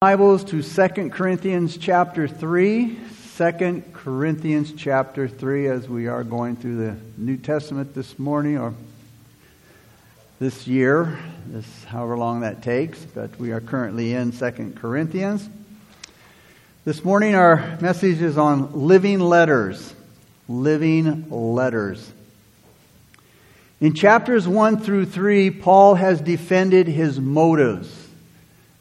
Bibles to 2 Corinthians chapter 3. 2 Corinthians chapter 3 as we are going through the New Testament this morning or this year, this however long that takes, but we are currently in 2 Corinthians. This morning our message is on living letters. Living letters. In chapters 1 through 3, Paul has defended his motives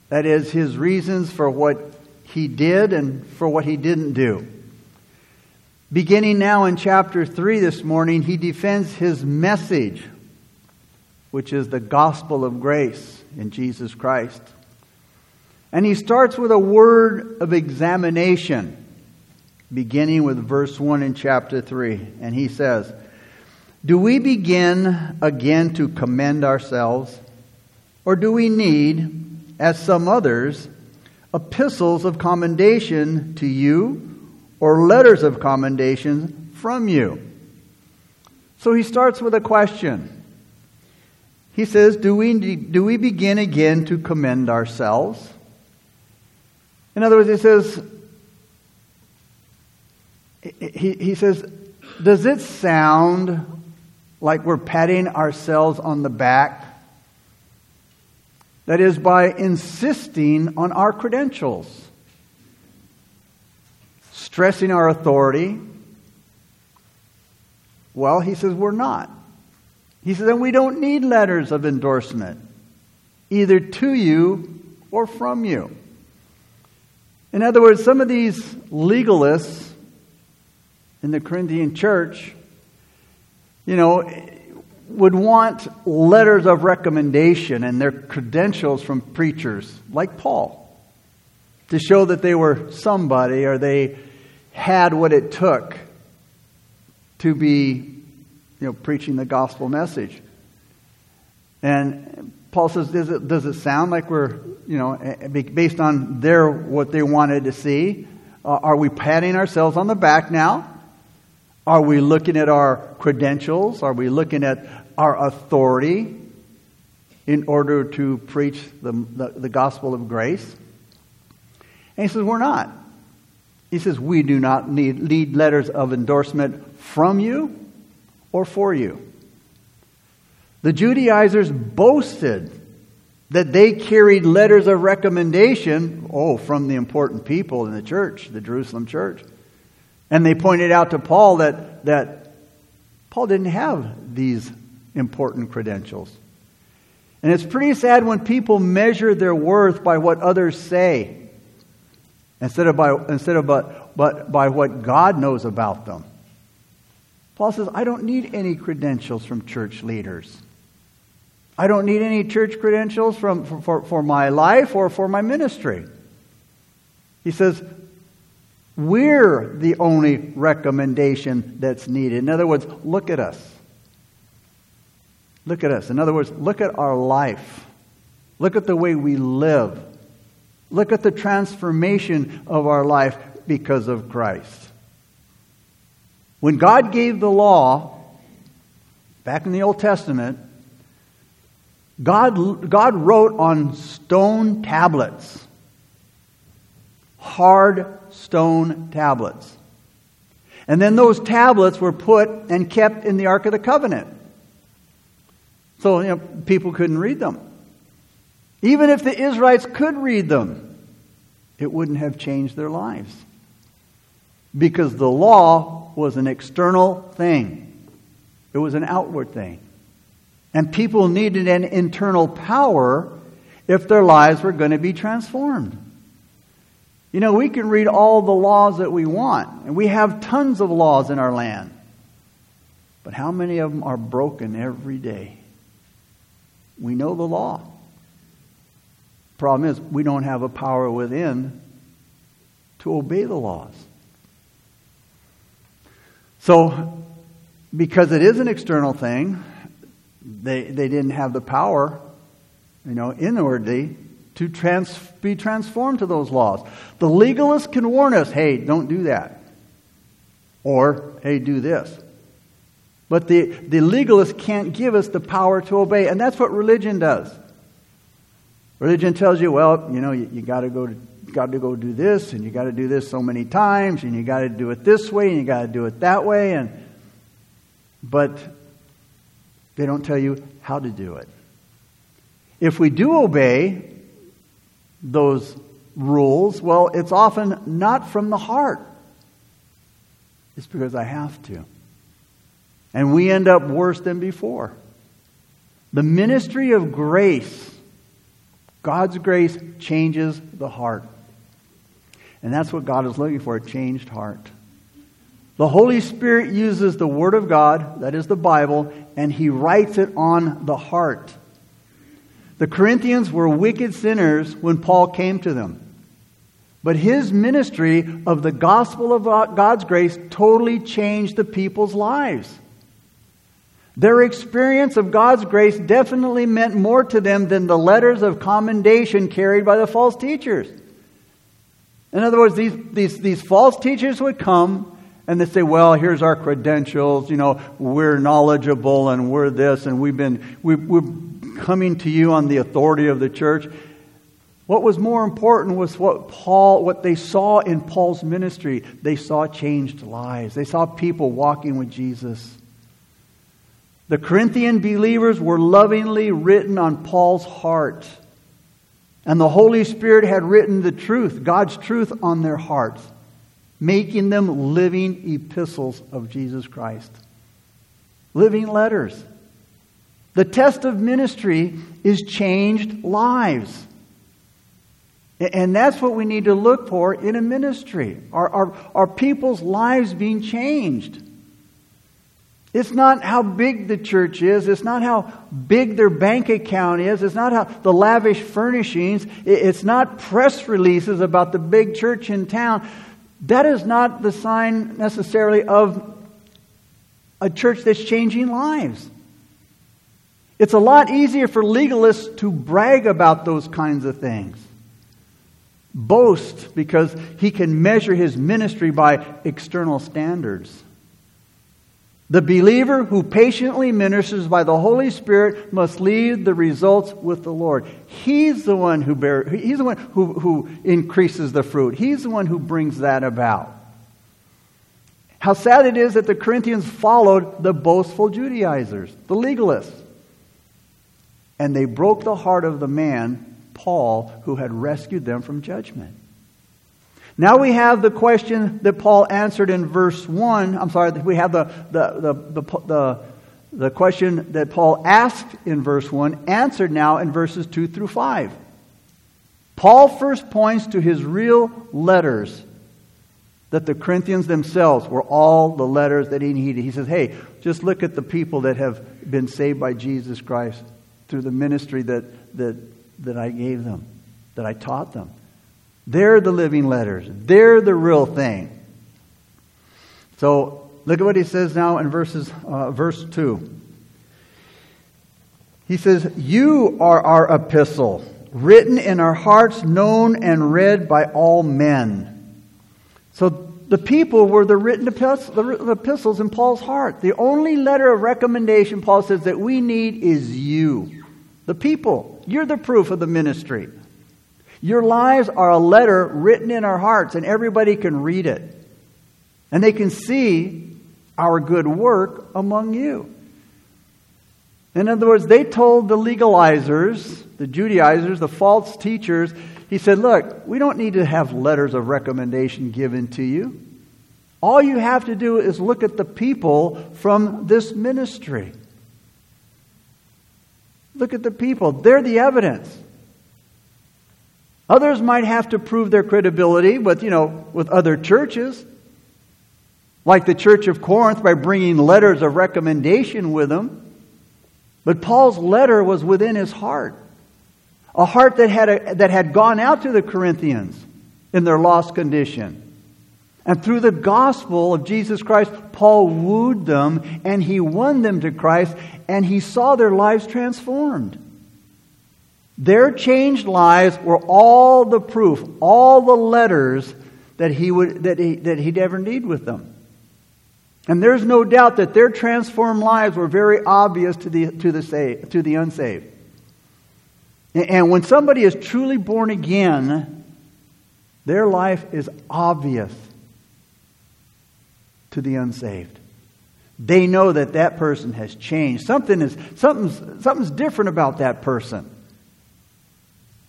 that is, his reasons for what he did and for what he didn't do. Beginning now in chapter 3 this morning, he defends his message, which is the gospel of grace in Jesus Christ. And he starts with a word of examination, beginning with verse 1 in chapter 3. And he says, Do we begin again to commend ourselves, or do we need as some others, epistles of commendation to you or letters of commendation from you. So he starts with a question. He says, Do we, do we begin again to commend ourselves? In other words, he says, he, he says, Does it sound like we're patting ourselves on the back that is, by insisting on our credentials, stressing our authority. Well, he says we're not. He says, and we don't need letters of endorsement, either to you or from you. In other words, some of these legalists in the Corinthian church, you know, would want letters of recommendation and their credentials from preachers like Paul to show that they were somebody or they had what it took to be you know preaching the gospel message and paul says does it, does it sound like we're you know based on their what they wanted to see uh, are we patting ourselves on the back now are we looking at our credentials? Are we looking at our authority in order to preach the, the, the, gospel of grace? And he says, We're not. He says, We do not need, need letters of endorsement from you or for you. The Judaizers boasted that they carried letters of recommendation, oh, from the important people in the church, the Jerusalem church. And they pointed out to Paul that, that Paul didn't have these important credentials. And it's pretty sad when people measure their worth by what others say instead of by, instead of but, but by what God knows about them. Paul says, I don't need any credentials from church leaders. I don't need any church credentials from, for, for my life or for my ministry. He says, we're the only recommendation that's needed. In other words, look at us. Look at us. In other words, look at our life. Look at the way we live. Look at the transformation of our life because of Christ. When God gave the law, back in the Old Testament, God, God wrote on stone tablets, hard stone tablets. And then those tablets were put and kept in the Ark of the Covenant. So you know, people couldn't read them. Even if the Israelites could read them, it wouldn't have changed their lives. Because the law was an external thing, it was an outward thing. And people needed an internal power if their lives were going to be transformed. You know, we can read all the laws that we want, and we have tons of laws in our land. But how many of them are broken every day? We know the law. Problem is, we don't have a power within to obey the laws. So, because it is an external thing, they, they didn't have the power, you know, inwardly to trans, be transformed to those laws. The legalist can warn us, hey, don't do that. Or, hey, do this. But the, the legalist can't give us the power to obey, and that's what religion does. Religion tells you, well, you know, you, you got to go to got to go do this, and you got to do this so many times, and you got to do it this way, and you got to do it that way, and but they don't tell you how to do it. If we do obey those rules, well, it's often not from the heart. It's because I have to. And we end up worse than before. The ministry of grace, God's grace changes the heart. And that's what God is looking for a changed heart. The Holy Spirit uses the Word of God, that is the Bible, and He writes it on the heart. The Corinthians were wicked sinners when Paul came to them. But his ministry of the gospel of God's grace totally changed the people's lives. Their experience of God's grace definitely meant more to them than the letters of commendation carried by the false teachers. In other words, these, these, these false teachers would come and they say, well, here's our credentials, you know, we're knowledgeable and we're this and we've been, we, we're coming to you on the authority of the church. What was more important was what Paul, what they saw in Paul's ministry. They saw changed lives. They saw people walking with Jesus. The Corinthian believers were lovingly written on Paul's heart. And the Holy Spirit had written the truth, God's truth, on their hearts making them living epistles of Jesus Christ. Living letters. The test of ministry is changed lives. And that's what we need to look for in a ministry. Are, are, are people's lives being changed? It's not how big the church is. It's not how big their bank account is. It's not how the lavish furnishings. It's not press releases about the big church in town. That is not the sign necessarily of a church that's changing lives. It's a lot easier for legalists to brag about those kinds of things. Boast because he can measure his ministry by external standards. The believer who patiently ministers by the Holy Spirit must leave the results with the Lord. He's the one who bear, he's the one who, who increases the fruit. He's the one who brings that about. How sad it is that the Corinthians followed the boastful Judaizers, the legalists. And they broke the heart of the man, Paul, who had rescued them from judgment. Now we have the question that Paul answered in verse 1. I'm sorry, we have the, the, the, the, the, question that Paul asked in verse 1 answered now in verses 2 through 5. Paul first points to his real letters that the Corinthians themselves were all the letters that he needed. He says, hey, just look at the people that have been saved by Jesus Christ through the ministry that, that, that I gave them, that I taught them. They're the living letters. They're the real thing. So look at what he says now in verses, uh, verse 2. He says, You are our epistle, written in our hearts, known and read by all men. So the people were the written epistles in Paul's heart. The only letter of recommendation, Paul says, that we need is you. The people. You're the proof of the ministry. Your lives are a letter written in our hearts, and everybody can read it. And they can see our good work among you. In other words, they told the legalizers, the Judaizers, the false teachers, he said, Look, we don't need to have letters of recommendation given to you. All you have to do is look at the people from this ministry. Look at the people. They're the evidence. Others might have to prove their credibility with, you know, with other churches, like the church of Corinth by bringing letters of recommendation with them. But Paul's letter was within his heart. A heart that had, a, that had gone out to the Corinthians in their lost condition. And through the gospel of Jesus Christ, Paul wooed them and he won them to Christ and he saw their lives transformed. Their changed lives were all the proof, all the letters that he would that he that he'd ever need with them. And there's no doubt that their transformed lives were very obvious to the to the to the unsaved. And when somebody is truly born again, their life is obvious to the unsaved. They know that that person has changed. Something is, something's, something's different about that person.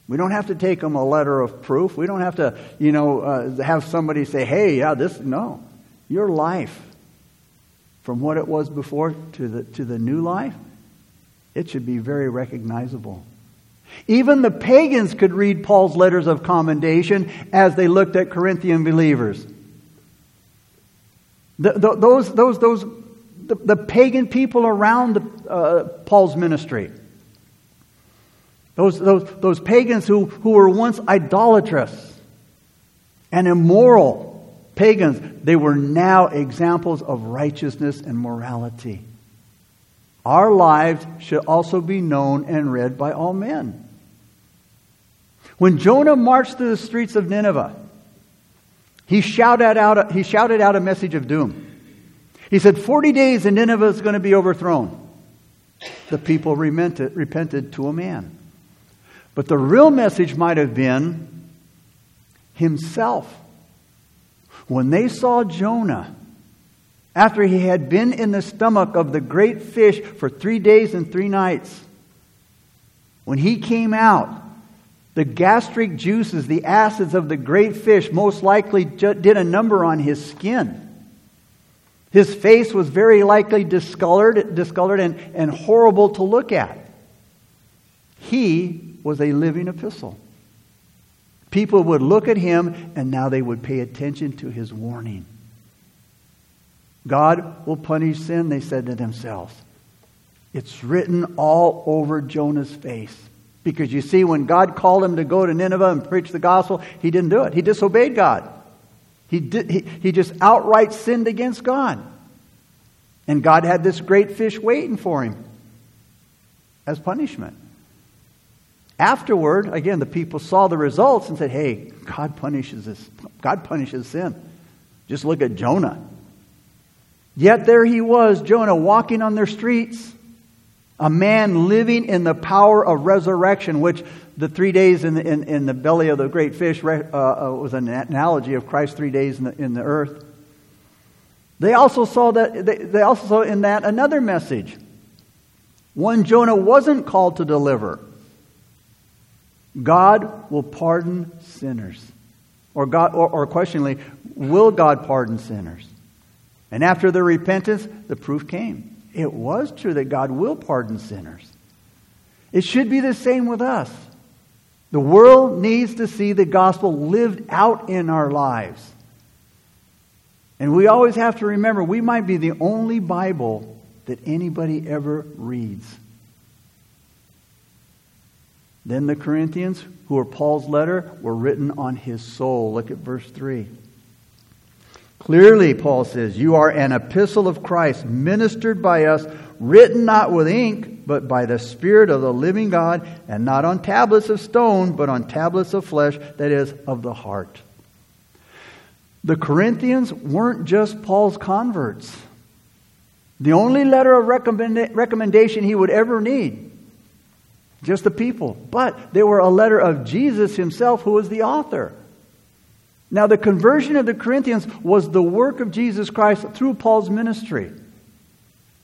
We don't have to take them a letter of proof. We don't have to, you know, uh, have somebody say, hey, yeah, this, no. Your life, from what it was before to the, to the new life, it should be very recognizable. Even the pagans could read Paul's letters of commendation as they looked at Corinthian believers. The, the, those, those, those, the, the, pagan people around uh, Paul's ministry. Those, those, those pagans who, who were once idolatrous and immoral pagans, they were now examples of righteousness and morality. Our lives should also be known and read by all men. When Jonah marched through the streets of Nineveh, he shouted out, he shouted out a message of doom. He said, 40 days and Nineveh is going to be overthrown. The people repented, repented to a man. But the real message might have been himself. When they saw Jonah, after he had been in the stomach of the great fish for three days and three nights, when he came out, the gastric juices, the acids of the great fish, most likely did a number on his skin. His face was very likely discolored, discolored and, and horrible to look at. He was a living epistle. People would look at him and now they would pay attention to his warning. God will punish sin, they said to themselves. It's written all over Jonah's face. Because you see, when God called him to go to Nineveh and preach the gospel, he didn't do it. He disobeyed God. He, did, he, he just outright sinned against God. And God had this great fish waiting for him as punishment. Afterward, again, the people saw the results and said, hey, God punishes this. God punishes sin. Just look at Jonah. Yet there he was, Jonah, walking on their streets a man living in the power of resurrection, which the three days in the, in, in the belly of the great fish uh, uh, was an analogy of Christ's three days in the, in the earth. They also saw that they, they also saw in that another message. One Jonah wasn't called to deliver. God will pardon sinners. Or God or, or questioningly, will God pardon sinners? And after their repentance, the proof came. It was true that God will pardon sinners. It should be the same with us. The world needs to see the gospel lived out in our lives. And we always have to remember we might be the only Bible that anybody ever reads. Then the Corinthians, who are Paul's letter, were written on his soul. Look at verse 3. Clearly, Paul says, you are an epistle of Christ, ministered by us, written not with ink, but by the Spirit of the living God, and not on tablets of stone, but on tablets of flesh, that is, of the heart. The Corinthians weren't just Paul's converts. The only letter of recommendation he would ever need. Just the people. But they were a letter of Jesus himself, who was the author. Now, the conversion of the Corinthians was the work of Jesus Christ through Paul's ministry.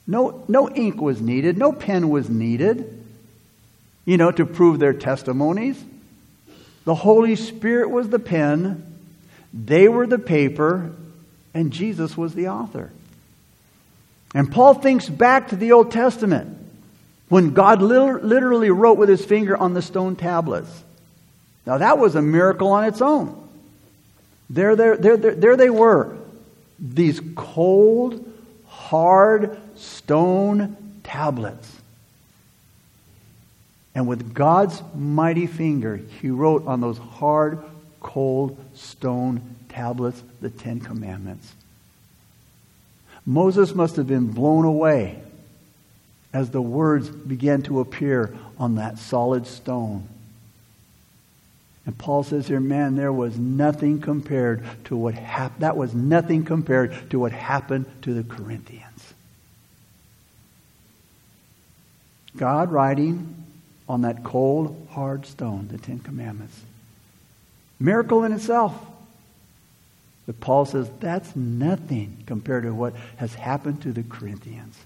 No, no ink was needed, no pen was needed, you know, to prove their testimonies. The Holy Spirit was the pen, they were the paper, and Jesus was the author. And Paul thinks back to the Old Testament when God literally wrote with his finger on the stone tablets. Now, that was a miracle on its own. There, there, there, there, there they were. These cold, hard stone tablets. And with God's mighty finger, he wrote on those hard, cold stone tablets the Ten Commandments. Moses must have been blown away as the words began to appear on that solid stone. And Paul says here, man, there was nothing compared to what happened. That was nothing compared to what happened to the Corinthians. God writing on that cold, hard stone, the Ten Commandments. Miracle in itself. But Paul says that's nothing compared to what has happened to the Corinthians.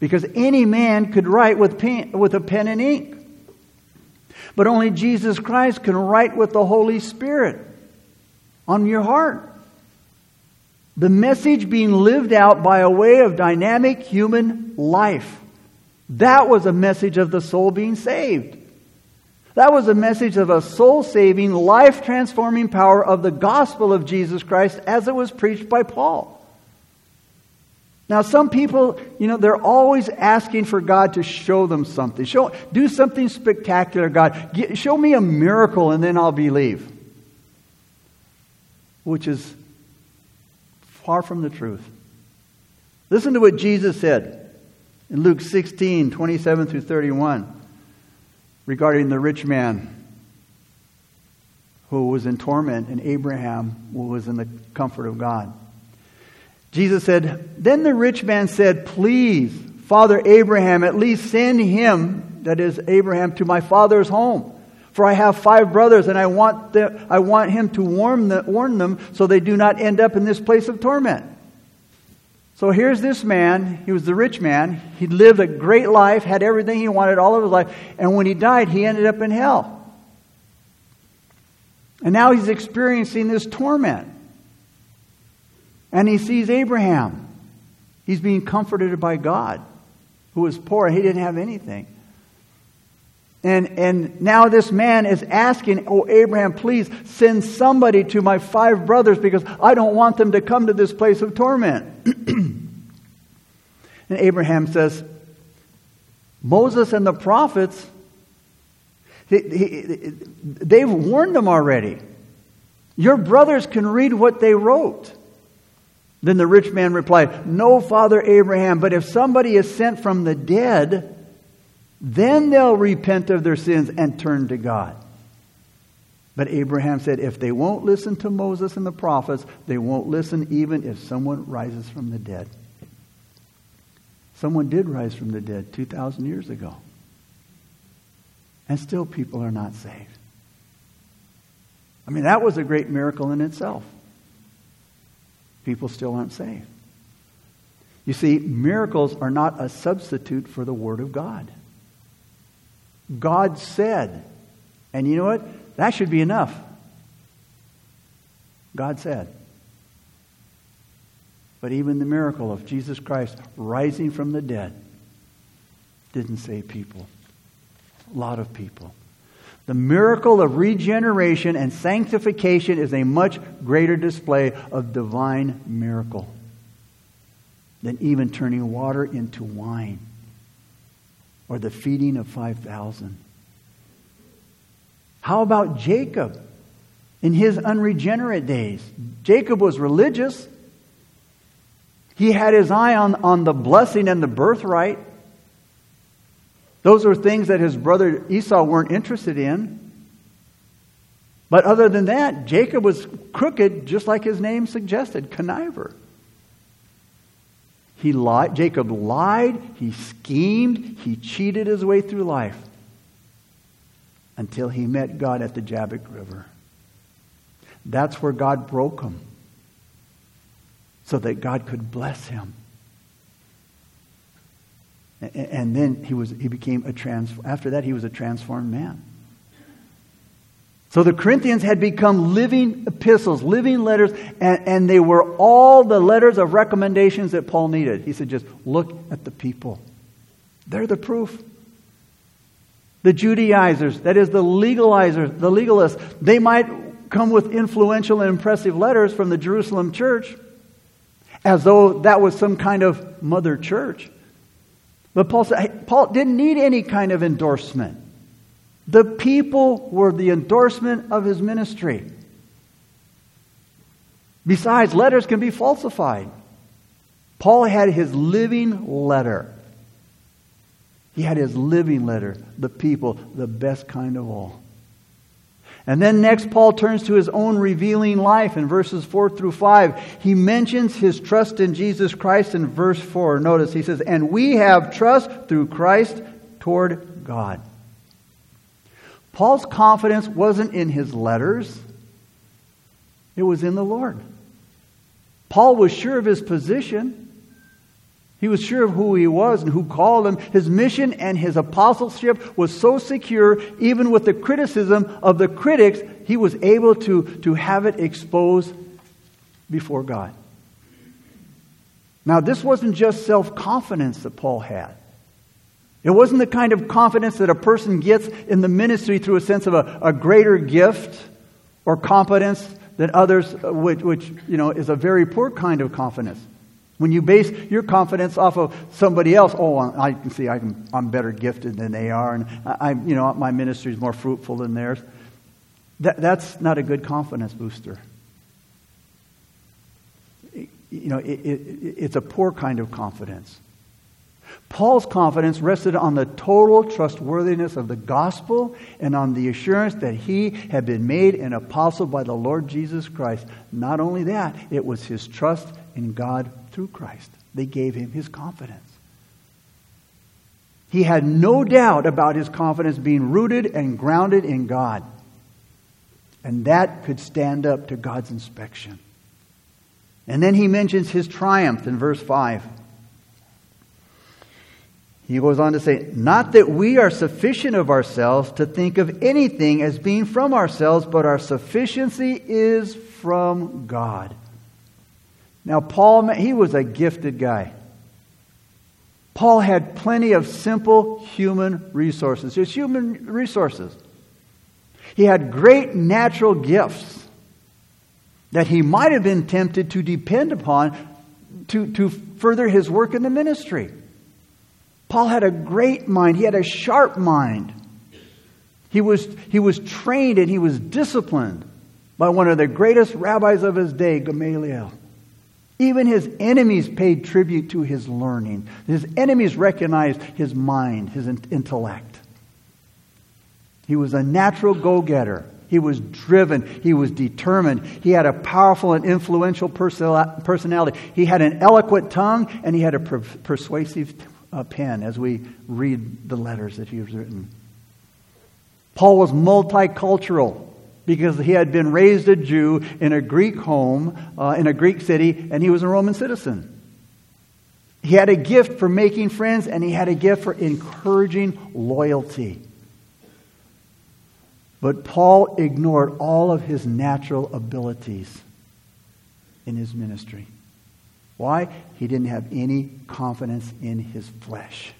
Because any man could write with, pen, with a pen and ink. But only Jesus Christ can write with the Holy Spirit on your heart. The message being lived out by a way of dynamic human life. That was a message of the soul being saved. That was a message of a soul saving, life transforming power of the gospel of Jesus Christ as it was preached by Paul. Now, some people, you know, they're always asking for God to show them something. Show, do something spectacular, God. Get, show me a miracle and then I'll believe. Which is far from the truth. Listen to what Jesus said in Luke 16, 27 through 31, regarding the rich man who was in torment and Abraham who was in the comfort of God. Jesus said, Then the rich man said, Please, Father Abraham, at least send him, that is Abraham, to my father's home. For I have five brothers, and I want, them, I want him to warn, the, warn them so they do not end up in this place of torment. So here's this man. He was the rich man. He lived a great life, had everything he wanted all of his life. And when he died, he ended up in hell. And now he's experiencing this torment. And he sees Abraham. He's being comforted by God, who was poor. He didn't have anything. And, and now this man is asking, Oh, Abraham, please send somebody to my five brothers because I don't want them to come to this place of torment. and Abraham says, Moses and the prophets, they, they've warned them already. Your brothers can read what they wrote. Then the rich man replied, No, Father Abraham, but if somebody is sent from the dead, then they'll repent of their sins and turn to God. But Abraham said, If they won't listen to Moses and the prophets, they won't listen even if someone rises from the dead. Someone did rise from the dead 2,000 years ago. And still people are not saved. I mean, that was a great miracle in itself people still aren't saved. You see, miracles are not a substitute for the Word of God. God said, and you know what? That should be enough. God said. But even the miracle of Jesus Christ rising from the dead didn't save people. A lot of people. The miracle of regeneration and sanctification is a much greater display of divine miracle than even turning water into wine or the feeding of 5,000. How about Jacob in his unregenerate days? Jacob was religious. He had his eye on, on the blessing and the birthright. Those were things that his brother Esau weren't interested in. But other than that, Jacob was crooked, just like his name suggested, conniver. He lied, Jacob lied, he schemed, he cheated his way through life until he met God at the Jabbok River. That's where God broke him so that God could bless him. And then he, was, he became a trans, after that, he was a transformed man. So the Corinthians had become living epistles, living letters, and, and, they were all the letters of recommendations that Paul needed. He said, just look at the people. They're the proof. The Judaizers, that is the legalizers, the legalists, they might come with influential and impressive letters from the Jerusalem church as though that was some kind of mother church. But Paul said, Paul didn't need any kind of endorsement. The people were the endorsement of his ministry. Besides, letters can be falsified. Paul had his living letter. He had his living letter, the people, the best kind of all. And then next, Paul turns to his own revealing life in verses 4 through 5. He mentions his trust in Jesus Christ in verse 4. Notice he says, And we have trust through Christ toward God. Paul's confidence wasn't in his letters, it was in the Lord. Paul was sure of his position. He was sure of who he was and who called him. His mission and his apostleship was so secure, even with the criticism of the critics, he was able to, to have it exposed before God. Now, this wasn't just self confidence that Paul had. It wasn't the kind of confidence that a person gets in the ministry through a sense of a, a greater gift or competence than others, uh, which, which you know, is a very poor kind of confidence. When you base your confidence off of somebody else, oh, I can see I can, I'm better gifted than they are, and I, you know, my ministry is more fruitful than theirs. That, that's not a good confidence booster. You know, it, it, it's a poor kind of confidence. Paul's confidence rested on the total trustworthiness of the gospel and on the assurance that he had been made an apostle by the Lord Jesus Christ. Not only that, it was his trust in God through Christ. They gave him his confidence. He had no doubt about his confidence being rooted and grounded in God. And that could stand up to God's inspection. And then he mentions his triumph in verse 5. He goes on to say, Not that we are sufficient of ourselves to think of anything as being from ourselves, but our sufficiency is from God. Now, Paul, he was a gifted guy. Paul had plenty of simple human resources, just human resources. He had great natural gifts that he might have been tempted to depend upon to, to further his work in the ministry. Paul had a great mind, he had a sharp mind. He was, he was trained and he was disciplined by one of the greatest rabbis of his day, Gamaliel. Even his enemies paid tribute to his learning. His enemies recognized his mind, his intellect. He was a natural go getter. He was driven. He was determined. He had a powerful and influential personality. He had an eloquent tongue and he had a persuasive uh, pen as we read the letters that he has written. Paul was multicultural because he had been raised a Jew in a Greek home, uh, in a Greek city, and he was a Roman citizen. He had a gift for making friends, and he had a gift for encouraging loyalty. But Paul ignored all of his natural abilities in his ministry. Why? He didn't have any confidence in his flesh.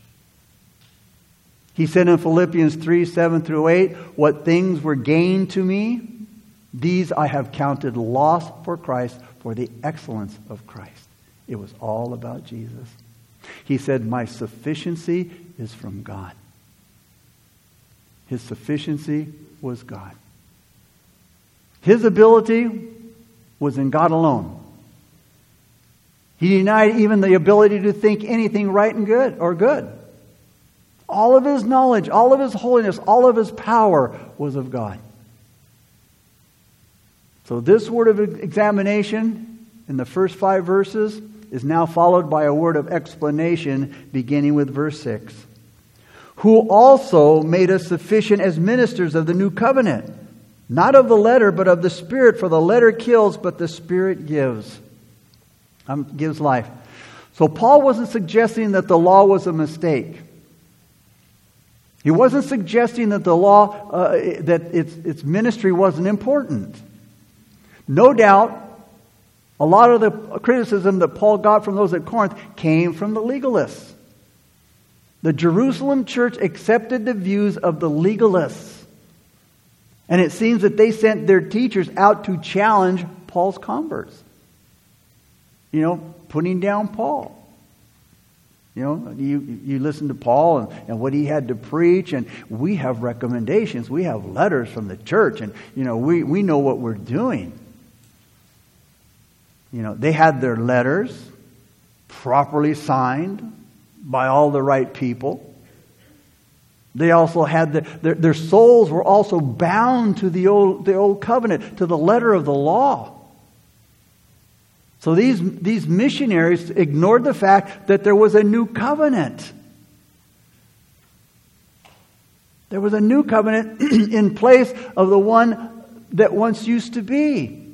He said in Philippians 3 7 through 8, What things were gained to me, these I have counted loss for Christ, for the excellence of Christ. It was all about Jesus. He said, My sufficiency is from God. His sufficiency was God. His ability was in God alone. He denied even the ability to think anything right and good or good. All of his knowledge, all of his holiness, all of his power was of God. So, this word of examination in the first five verses is now followed by a word of explanation beginning with verse 6. Who also made us sufficient as ministers of the new covenant, not of the letter, but of the Spirit, for the letter kills, but the Spirit gives um, gives life. So Paul wasn't suggesting that the law was a mistake. He wasn't suggesting that the law, uh, that its, its ministry wasn't important. No doubt, a lot of the criticism that Paul got from those at Corinth came from the legalists. The Jerusalem church accepted the views of the legalists. And it seems that they sent their teachers out to challenge Paul's converts you know, putting down Paul. You know, you, you listen to Paul and, and what he had to preach, and we have recommendations. We have letters from the church, and, you know, we, we know what we're doing. You know, they had their letters properly signed by all the right people. They also had the, their, their souls were also bound to the old, the old covenant, to the letter of the law. So these, these missionaries ignored the fact that there was a new covenant. There was a new covenant in place of the one that once used to be.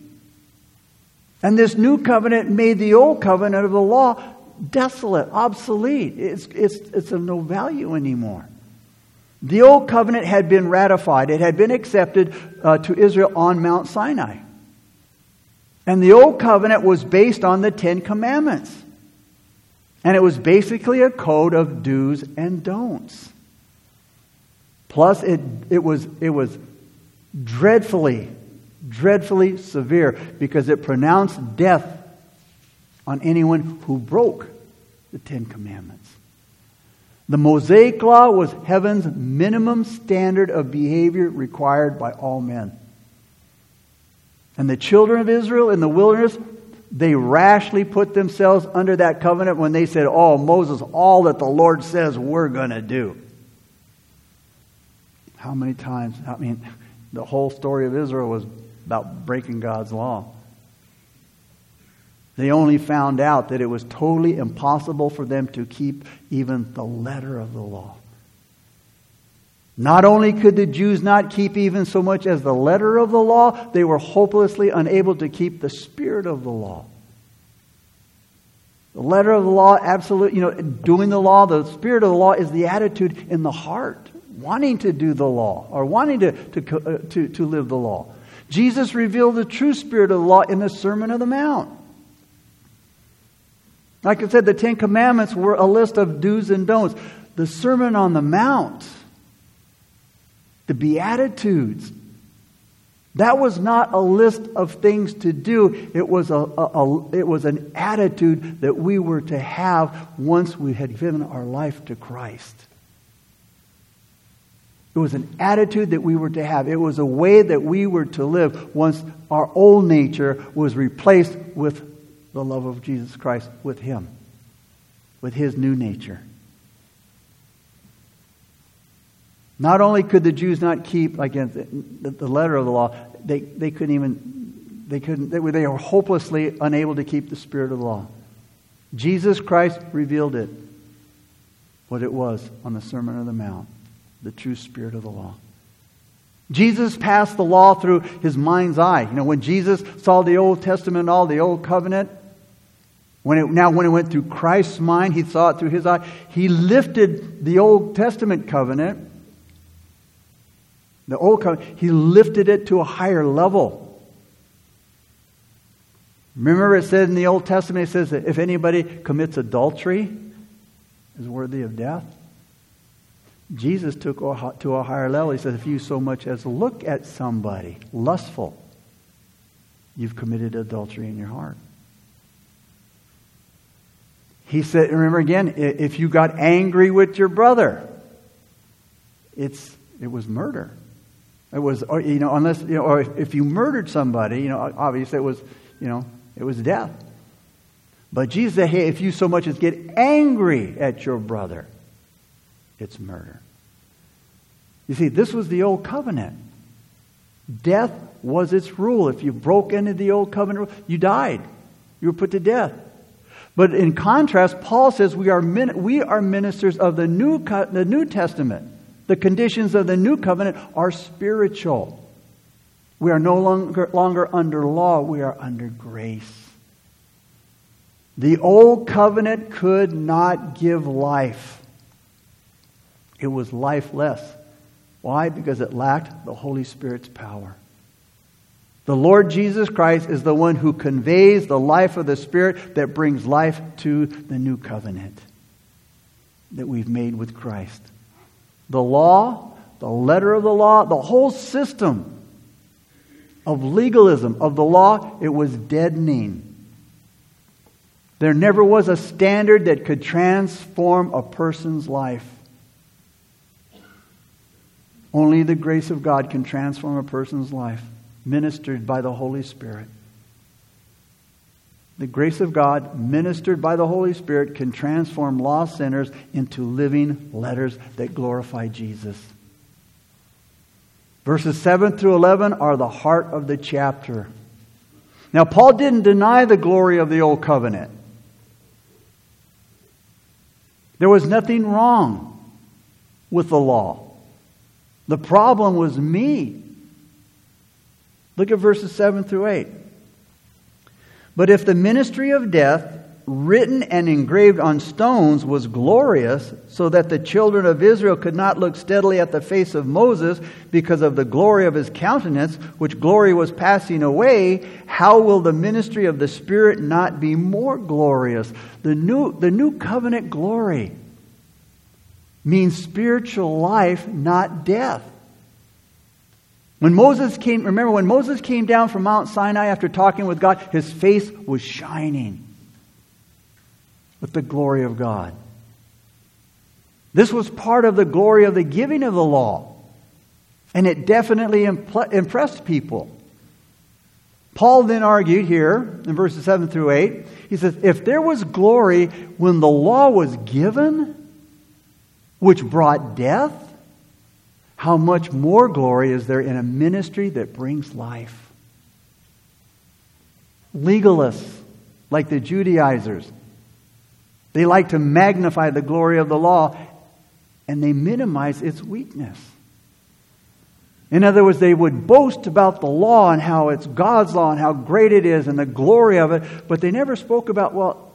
And this new covenant made the old covenant of the law desolate, obsolete. It's, it's, it's of no value anymore. The old covenant had been ratified, it had been accepted uh, to Israel on Mount Sinai. And the old covenant was based on the Ten Commandments. And it was basically a code of do's and don'ts. Plus, it, it, was, it was dreadfully, dreadfully severe because it pronounced death on anyone who broke the Ten Commandments. The Mosaic Law was heaven's minimum standard of behavior required by all men. And the children of Israel in the wilderness, they rashly put themselves under that covenant when they said, Oh, Moses, all that the Lord says we're going to do. How many times? I mean, the whole story of Israel was about breaking God's law. They only found out that it was totally impossible for them to keep even the letter of the law. Not only could the Jews not keep even so much as the letter of the law, they were hopelessly unable to keep the spirit of the law. The letter of the law, absolutely, you know, doing the law, the spirit of the law is the attitude in the heart, wanting to do the law or wanting to, to, uh, to, to live the law. Jesus revealed the true spirit of the law in the Sermon of the Mount. Like I said, the Ten Commandments were a list of do's and don'ts. The Sermon on the Mount, the Beatitudes, that was not a list of things to do. It was, a, a, a, it was an attitude that we were to have once we had given our life to Christ. It was an attitude that we were to have. It was a way that we were to live once our old nature was replaced with the love of Jesus Christ with him, with his new nature. Not only could the Jews not keep, the, the letter of the law, they, they couldn't even, they couldn't, they were, they were hopelessly unable to keep the spirit of the law. Jesus Christ revealed it, what it was on the Sermon on the Mount, the true spirit of the law. Jesus passed the law through his mind's eye. You know, when Jesus saw the Old Testament, all the Old Covenant, when it, now, when it went through Christ's mind, he saw it through his eye. He lifted the Old Testament covenant, the Old Covenant, he lifted it to a higher level. Remember, it said in the Old Testament, it says that if anybody commits adultery, is worthy of death. Jesus took to a higher level. He says, if you so much as look at somebody lustful, you've committed adultery in your heart. He said, remember again, if you got angry with your brother, it's, it was murder. It was, or, you know, unless, you know, or if you murdered somebody, you know, obviously it was, you know, it was death. But Jesus said, hey, if you so much as get angry at your brother, it's murder. You see, this was the old covenant. Death was its rule. If you broke into the old covenant, you died. You were put to death. But in contrast, Paul says we are, we are ministers of the New, the New Testament. The conditions of the New Covenant are spiritual. We are no longer, longer under law, we are under grace. The Old Covenant could not give life, it was lifeless. Why? Because it lacked the Holy Spirit's power. The Lord Jesus Christ is the one who conveys the life of the Spirit that brings life to the new covenant that we've made with Christ. The law, the letter of the law, the whole system of legalism of the law, it was deadening. There never was a standard that could transform a person's life. Only the grace of God can transform a person's life ministered by the Holy Spirit. The grace of God, ministered by the Holy Spirit, can transform lost sinners into living letters that glorify Jesus. Verses 7 through 11 are the heart of the chapter. Now, Paul didn't deny the glory of the Old Covenant. There was nothing wrong with the law. The problem was me. Look at verses 7 through 8. But if the ministry of death, written and engraved on stones, was glorious, so that the children of Israel could not look steadily at the face of Moses because of the glory of his countenance, which glory was passing away, how will the ministry of the Spirit not be more glorious? The new, the new covenant glory means spiritual life, not death. When Moses came, remember when Moses came down from Mount Sinai after talking with God, his face was shining with the glory of God. This was part of the glory of the giving of the law, and it definitely impressed people. Paul then argued here in verses 7 through 8, he says, If there was glory when the law was given, which brought death, how much more glory is there in a ministry that brings life? Legalists, like the Judaizers, they like to magnify the glory of the law and they minimize its weakness. In other words, they would boast about the law and how it's God's law and how great it is and the glory of it, but they never spoke about, well,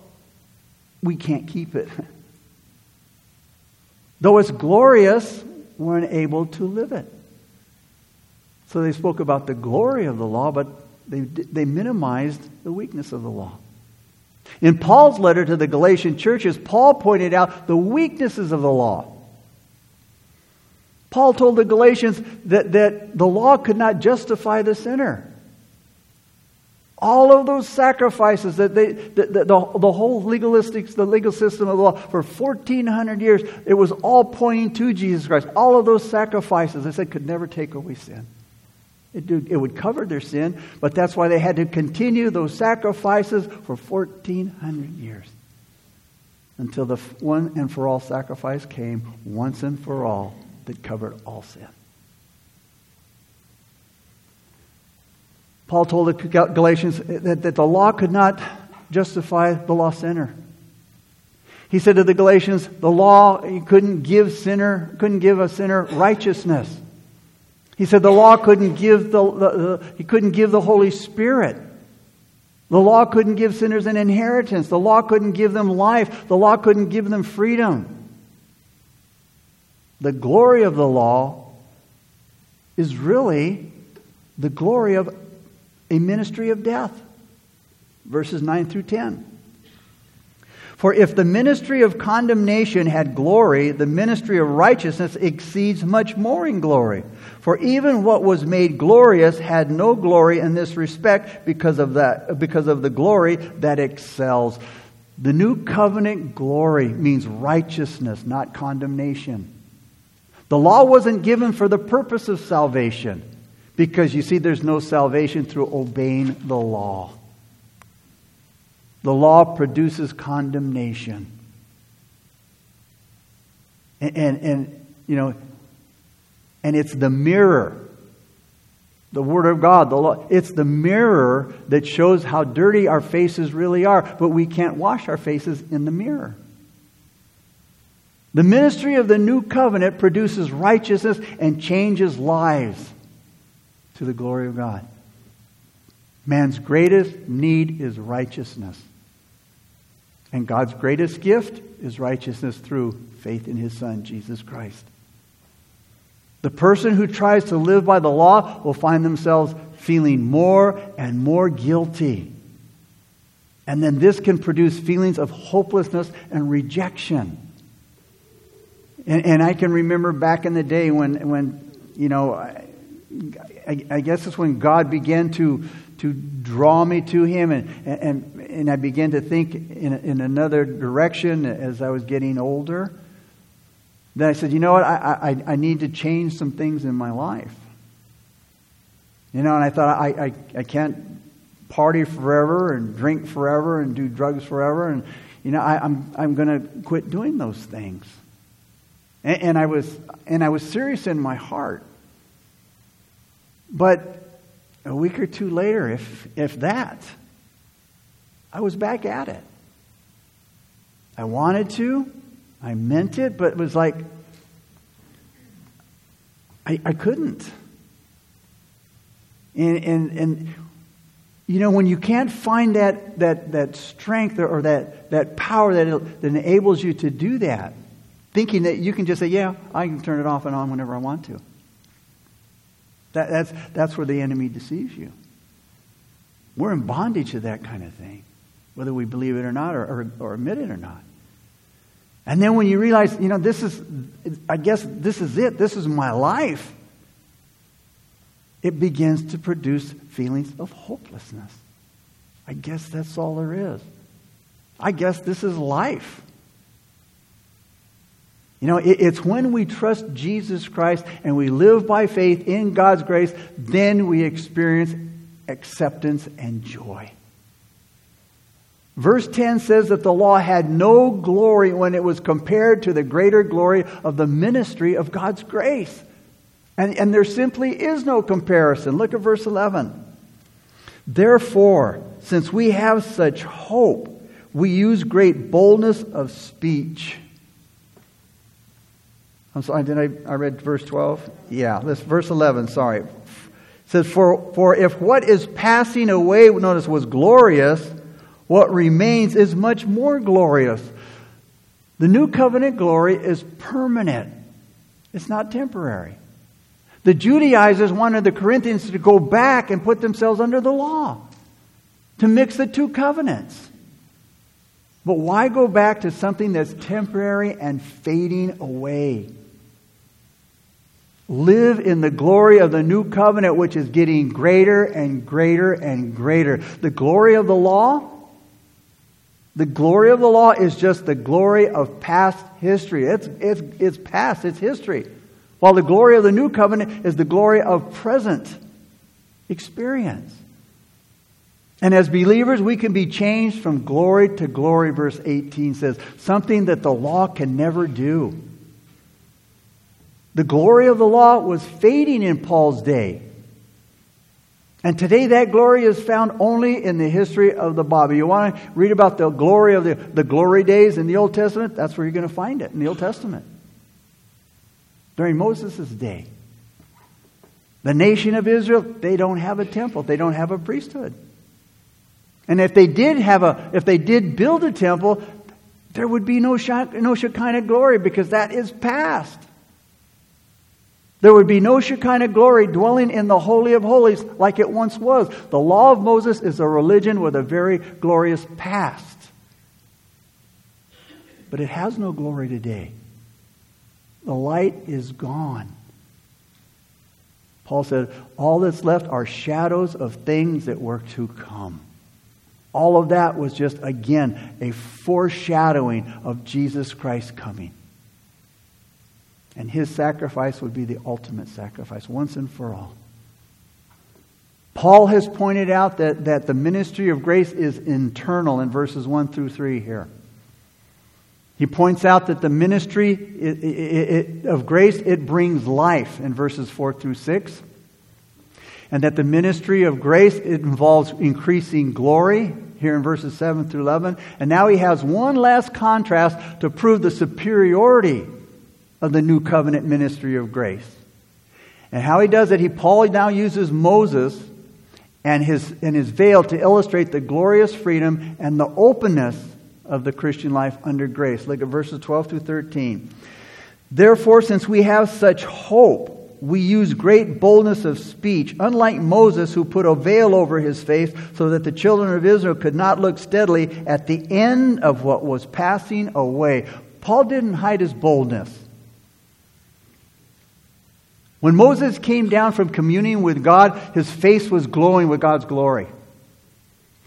we can't keep it. Though it's glorious, weren't able to live it. So they spoke about the glory of the law, but they, they minimized the weakness of the law. In Paul's letter to the Galatian churches, Paul pointed out the weaknesses of the law. Paul told the Galatians that, that the law could not justify the sinner. All of those sacrifices that they, the, the, the, whole legalistic, the legal system of the law for 1400 years, it was all pointing to Jesus Christ. All of those sacrifices, they said, could never take away sin. It, did, it would cover their sin, but that's why they had to continue those sacrifices for 1400 years. Until the one and for all sacrifice came once and for all that covered all sin. Paul told the Galatians that, that the law could not justify the lost sinner. He said to the Galatians, the law couldn't give sinner, couldn't give a sinner righteousness. He said the law couldn't give the, the, the, he couldn't give the Holy Spirit. The law couldn't give sinners an inheritance. The law couldn't give them life. The law couldn't give them freedom. The glory of the law is really the glory of a ministry of death. Verses 9 through 10. For if the ministry of condemnation had glory, the ministry of righteousness exceeds much more in glory. For even what was made glorious had no glory in this respect because of that, because of the glory that excels. The new covenant glory means righteousness, not condemnation. The law wasn't given for the purpose of salvation. Because you see, there's no salvation through obeying the law. The law produces condemnation. And, and, and, you know, and it's the mirror, the Word of God, the law, it's the mirror that shows how dirty our faces really are, but we can't wash our faces in the mirror. The ministry of the new covenant produces righteousness and changes lives to the glory of God. Man's greatest need is righteousness. And God's greatest gift is righteousness through faith in His Son, Jesus Christ. The person who tries to live by the law will find themselves feeling more and more guilty. And then this can produce feelings of hopelessness and rejection. And, and I can remember back in the day when, when you know, I, I, guess it's when God began to, to draw me to Him, and, and, and I began to think in, in another direction as I was getting older. Then I said, you know what, I, I, I need to change some things in my life. You know, and I thought, I, I, I can't party forever and drink forever and do drugs forever. And, you know, I, I'm, I'm going to quit doing those things. And, and, I was, and I was serious in my heart. But a week or two later, if, if that, I was back at it. I wanted to, I meant it, but it was like, I, I couldn't. And, and, and, you know, when you can't find that, that, that strength or that, that power that, that enables you to do that, thinking that you can just say, yeah, I can turn it off and on whenever I want to. That, that's, that's where the enemy deceives you. We're in bondage to that kind of thing, whether we believe it or not or, or, or admit it or not. And then when you realize, you know, this is, I guess this is it, this is my life, it begins to produce feelings of hopelessness. I guess that's all there is. I guess this is life. You know, it's when we trust Jesus Christ and we live by faith in God's grace, then we experience acceptance and joy. Verse 10 says that the law had no glory when it was compared to the greater glory of the ministry of God's grace. And, and there simply is no comparison. Look at verse 11. Therefore, since we have such hope, we use great boldness of speech. I'm sorry, did I, I read verse 12? Yeah, this verse 11, sorry. It says, for, for if what is passing away, notice, was glorious, what remains is much more glorious. The new covenant glory is permanent. It's not temporary. The Judaizers wanted the Corinthians to go back and put themselves under the law, to mix the two covenants. But why go back to something that's temporary and fading away? Live in the glory of the new covenant, which is getting greater and greater and greater. The glory of the law, the glory of the law is just the glory of past history. It's, it's, it's past, it's history. While the glory of the new covenant is the glory of present experience. And as believers, we can be changed from glory to glory, verse 18 says, something that the law can never do. The glory of the law was fading in Paul's day. And today that glory is found only in the history of the Bible. You want to read about the glory of the, the glory days in the Old Testament? That's where you're going to find it, in the Old Testament. During Moses' day. The nation of Israel, they don't have a temple. They don't have a priesthood. And if they did have a, if they did build a temple, there would be no, no Shekinah glory because that is past. There would be no Shekinah glory dwelling in the Holy of Holies like it once was. The law of Moses is a religion with a very glorious past. But it has no glory today. The light is gone. Paul said, All that's left are shadows of things that were to come. All of that was just, again, a foreshadowing of Jesus Christ coming. And his sacrifice would be the ultimate sacrifice, once and for all. Paul has pointed out that, that the ministry of grace is internal in verses 1 through 3 here. He points out that the ministry of grace, it brings life in verses 4 through 6. And that the ministry of grace, it involves increasing glory here in verses 7 through 11. And now he has one last contrast to prove the superiority of the new covenant ministry of grace. And how he does it, he Paul now uses Moses and his, and his veil to illustrate the glorious freedom and the openness of the Christian life under grace. Look at verses 12 through 13. Therefore, since we have such hope, we use great boldness of speech, unlike Moses, who put a veil over his face so that the children of Israel could not look steadily at the end of what was passing away. Paul didn't hide his boldness. When Moses came down from communing with God, his face was glowing with God's glory.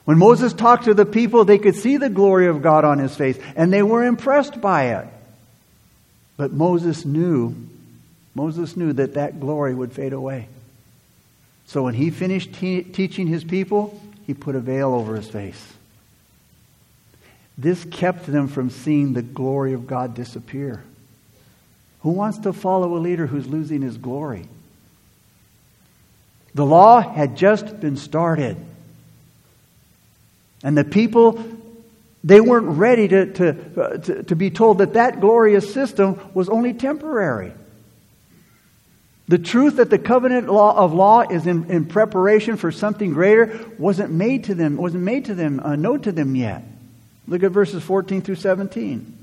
When Moses talked to the people, they could see the glory of God on his face, and they were impressed by it. But Moses knew, Moses knew that that glory would fade away. So when he finished te- teaching his people, he put a veil over his face. This kept them from seeing the glory of God disappear. Who wants to follow a leader who's losing his glory? The law had just been started. And the people, they weren't ready to, to, uh, to, to, be told that that glorious system was only temporary. The truth that the covenant law of law is in, in preparation for something greater wasn't made to them, wasn't made to them, uh, known to them yet. Look at verses 14 through 17.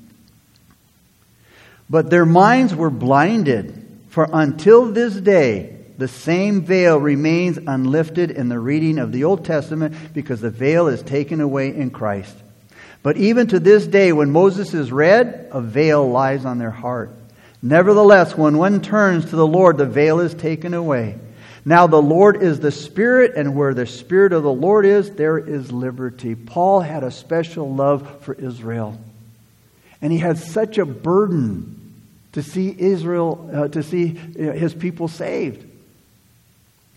But their minds were blinded, for until this day, the same veil remains unlifted in the reading of the Old Testament because the veil is taken away in Christ. But even to this day, when Moses is read, a veil lies on their heart. Nevertheless, when one turns to the Lord, the veil is taken away. Now the Lord is the Spirit, and where the Spirit of the Lord is, there is liberty. Paul had a special love for Israel. And he had such a burden to see Israel, uh, to see his people saved.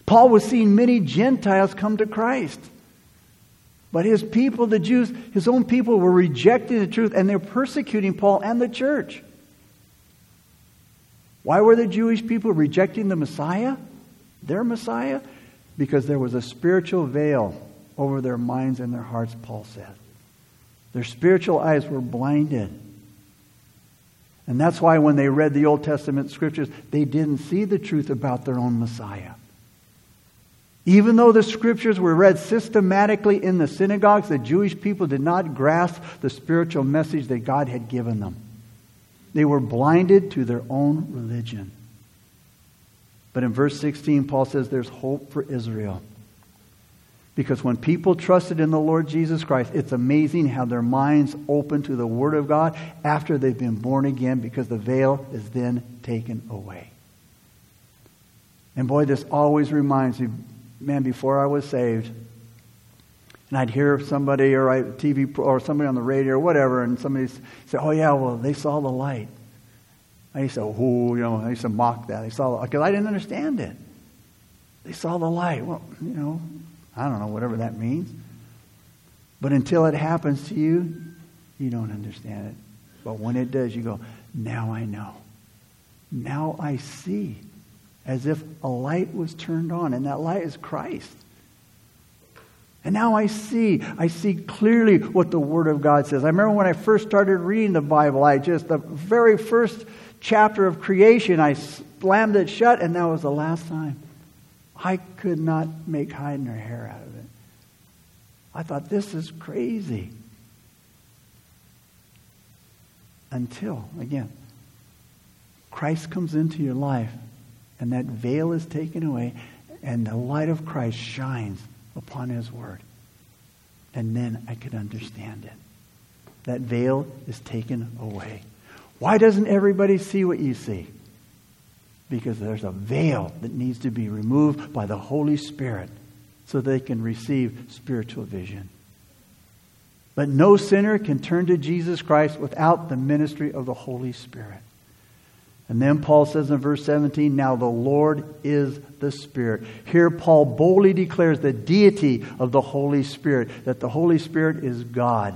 Paul was seeing many Gentiles come to Christ. But his people, the Jews, his own people, were rejecting the truth and they're persecuting Paul and the church. Why were the Jewish people rejecting the Messiah, their Messiah? Because there was a spiritual veil over their minds and their hearts, Paul said. Their spiritual eyes were blinded. And that's why when they read the Old Testament scriptures, they didn't see the truth about their own Messiah. Even though the scriptures were read systematically in the synagogues, the Jewish people did not grasp the spiritual message that God had given them. They were blinded to their own religion. But in verse 16, Paul says there's hope for Israel. Because when people trusted in the Lord Jesus Christ, it's amazing how their minds open to the Word of God after they've been born again because the veil is then taken away. And boy, this always reminds me, man, before I was saved, and I'd hear somebody or a TV or somebody on the radio or whatever, and somebody say, "Oh yeah, well they saw the light." I used to, oh, you know, I used to mock that. They saw because I didn't understand it. They saw the light. Well, you know, I don't know, whatever that means. But until it happens to you, you don't understand it. But when it does, you go, now I know. Now I see. As if a light was turned on, and that light is Christ. And now I see, I see clearly what the Word of God says. I remember when I first started reading the Bible, I just, the very first chapter of creation, I slammed it shut, and that was the last time. I could not make hide nor hair out of it. I thought, this is crazy. Until, again, Christ comes into your life and that veil is taken away and the light of Christ shines upon his word. And then I could understand it. That veil is taken away. Why doesn't everybody see what you see? Because there's a veil that needs to be removed by the Holy Spirit so they can receive spiritual vision. But no sinner can turn to Jesus Christ without the ministry of the Holy Spirit. And then Paul says in verse 17, Now the Lord is the Spirit. Here, Paul boldly declares the deity of the Holy Spirit, that the Holy Spirit is God.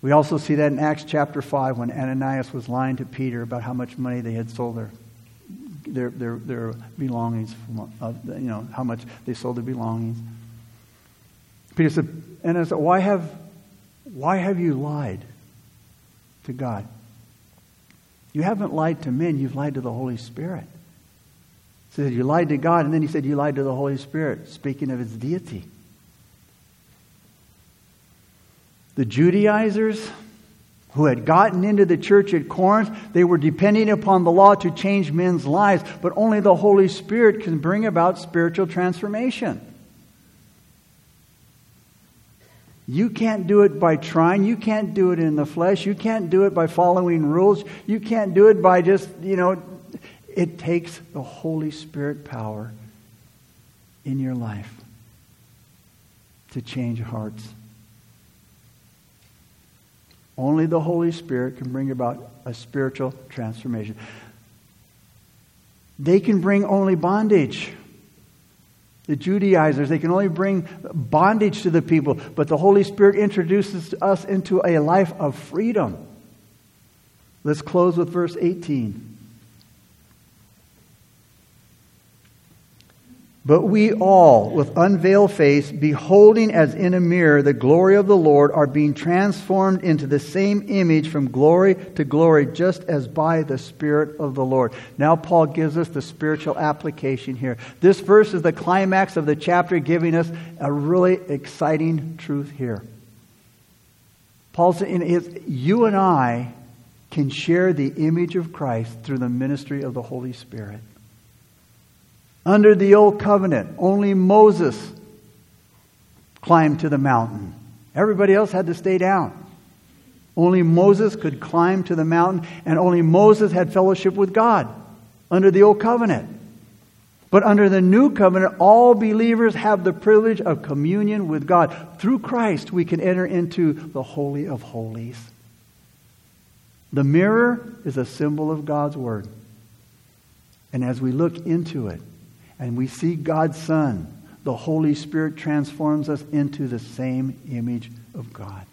We also see that in Acts chapter 5 when Ananias was lying to Peter about how much money they had sold their their, their, their belongings, from, uh, you know, how much they sold their belongings. Peter said, and I said, why have, why have you lied to God? You haven't lied to men, you've lied to the Holy Spirit. He said, You lied to God, and then he said, You lied to the Holy Spirit, speaking of his deity. The Judaizers, who had gotten into the church at Corinth, they were depending upon the law to change men's lives, but only the Holy Spirit can bring about spiritual transformation. You can't do it by trying. You can't do it in the flesh. You can't do it by following rules. You can't do it by just, you know, it takes the Holy Spirit power in your life to change hearts. Only the Holy Spirit can bring about a spiritual transformation. They can bring only bondage. The Judaizers, they can only bring bondage to the people, but the Holy Spirit introduces us into a life of freedom. Let's close with verse 18. But we all, with unveiled face, beholding as in a mirror the glory of the Lord, are being transformed into the same image from glory to glory, just as by the Spirit of the Lord. Now, Paul gives us the spiritual application here. This verse is the climax of the chapter, giving us a really exciting truth here. Paul says, You and I can share the image of Christ through the ministry of the Holy Spirit. Under the old covenant, only Moses climbed to the mountain. Everybody else had to stay down. Only Moses could climb to the mountain, and only Moses had fellowship with God under the old covenant. But under the new covenant, all believers have the privilege of communion with God. Through Christ, we can enter into the Holy of Holies. The mirror is a symbol of God's Word. And as we look into it, and we see God's Son, the Holy Spirit transforms us into the same image of God.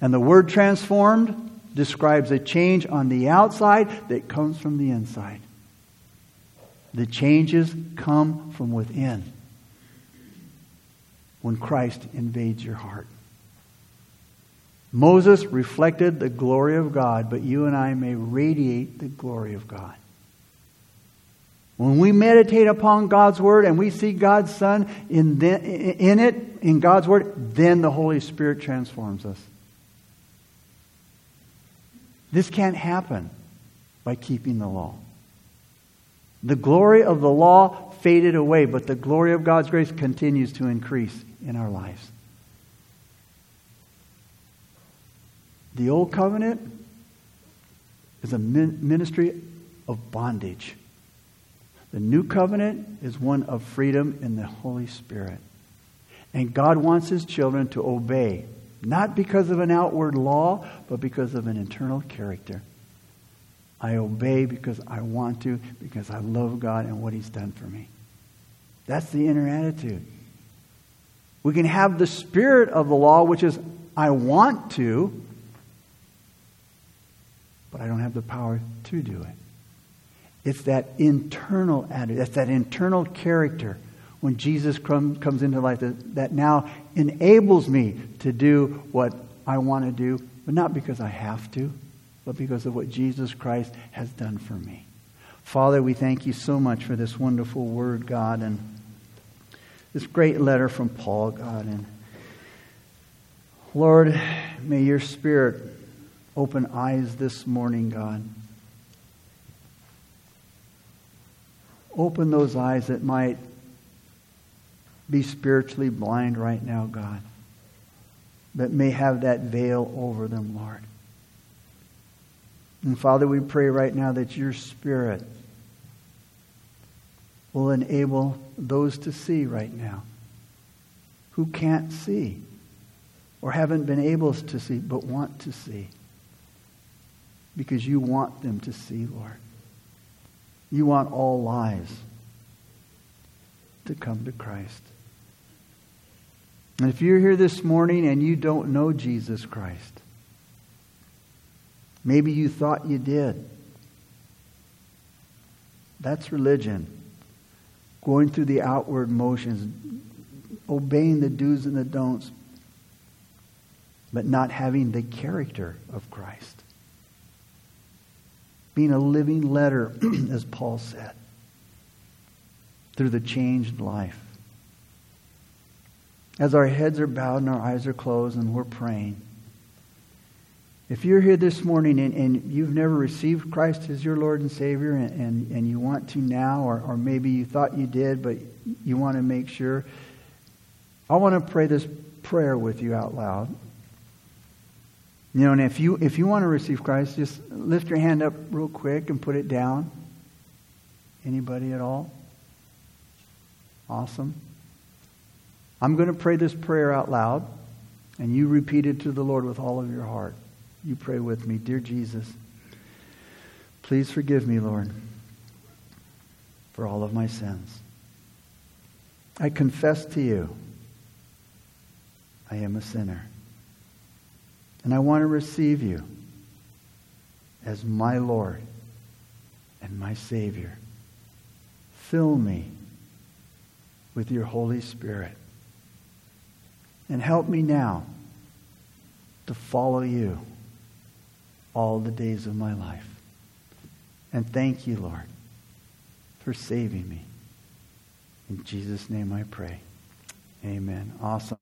And the word transformed describes a change on the outside that comes from the inside. The changes come from within when Christ invades your heart. Moses reflected the glory of God, but you and I may radiate the glory of God. When we meditate upon God's Word and we see God's Son in, the, in it, in God's Word, then the Holy Spirit transforms us. This can't happen by keeping the law. The glory of the law faded away, but the glory of God's grace continues to increase in our lives. The old covenant is a ministry of bondage. The new covenant is one of freedom in the Holy Spirit. And God wants his children to obey, not because of an outward law, but because of an internal character. I obey because I want to, because I love God and what he's done for me. That's the inner attitude. We can have the spirit of the law, which is, I want to, but I don't have the power to do it. It's that internal attitude, that's that internal character when Jesus comes into life that, that now enables me to do what I want to do, but not because I have to, but because of what Jesus Christ has done for me. Father, we thank you so much for this wonderful word, God, and this great letter from Paul, God. And Lord, may your spirit open eyes this morning, God. Open those eyes that might be spiritually blind right now, God, but may have that veil over them, Lord. And Father, we pray right now that your Spirit will enable those to see right now who can't see or haven't been able to see but want to see because you want them to see, Lord. You want all lives to come to Christ. And if you're here this morning and you don't know Jesus Christ, maybe you thought you did. That's religion. Going through the outward motions, obeying the do's and the don'ts, but not having the character of Christ being a living letter, as Paul said, through the changed life. As our heads are bowed and our eyes are closed and we're praying, if you're here this morning and, and you've never received Christ as your Lord and Savior and, and, and you want to now, or, or maybe you thought you did, but you want to make sure, I want to pray this prayer with you out loud. You know, and if you if you want to receive Christ, just lift your hand up real quick and put it down. Anybody at all? Awesome. I'm going to pray this prayer out loud, and you repeat it to the Lord with all of your heart. You pray with me. Dear Jesus, please forgive me, Lord, for all of my sins. I confess to you I am a sinner. And I want to receive you as my Lord and my Savior. Fill me with your Holy Spirit. And help me now to follow you all the days of my life. And thank you, Lord, for saving me. In Jesus' name I pray. Amen. Awesome.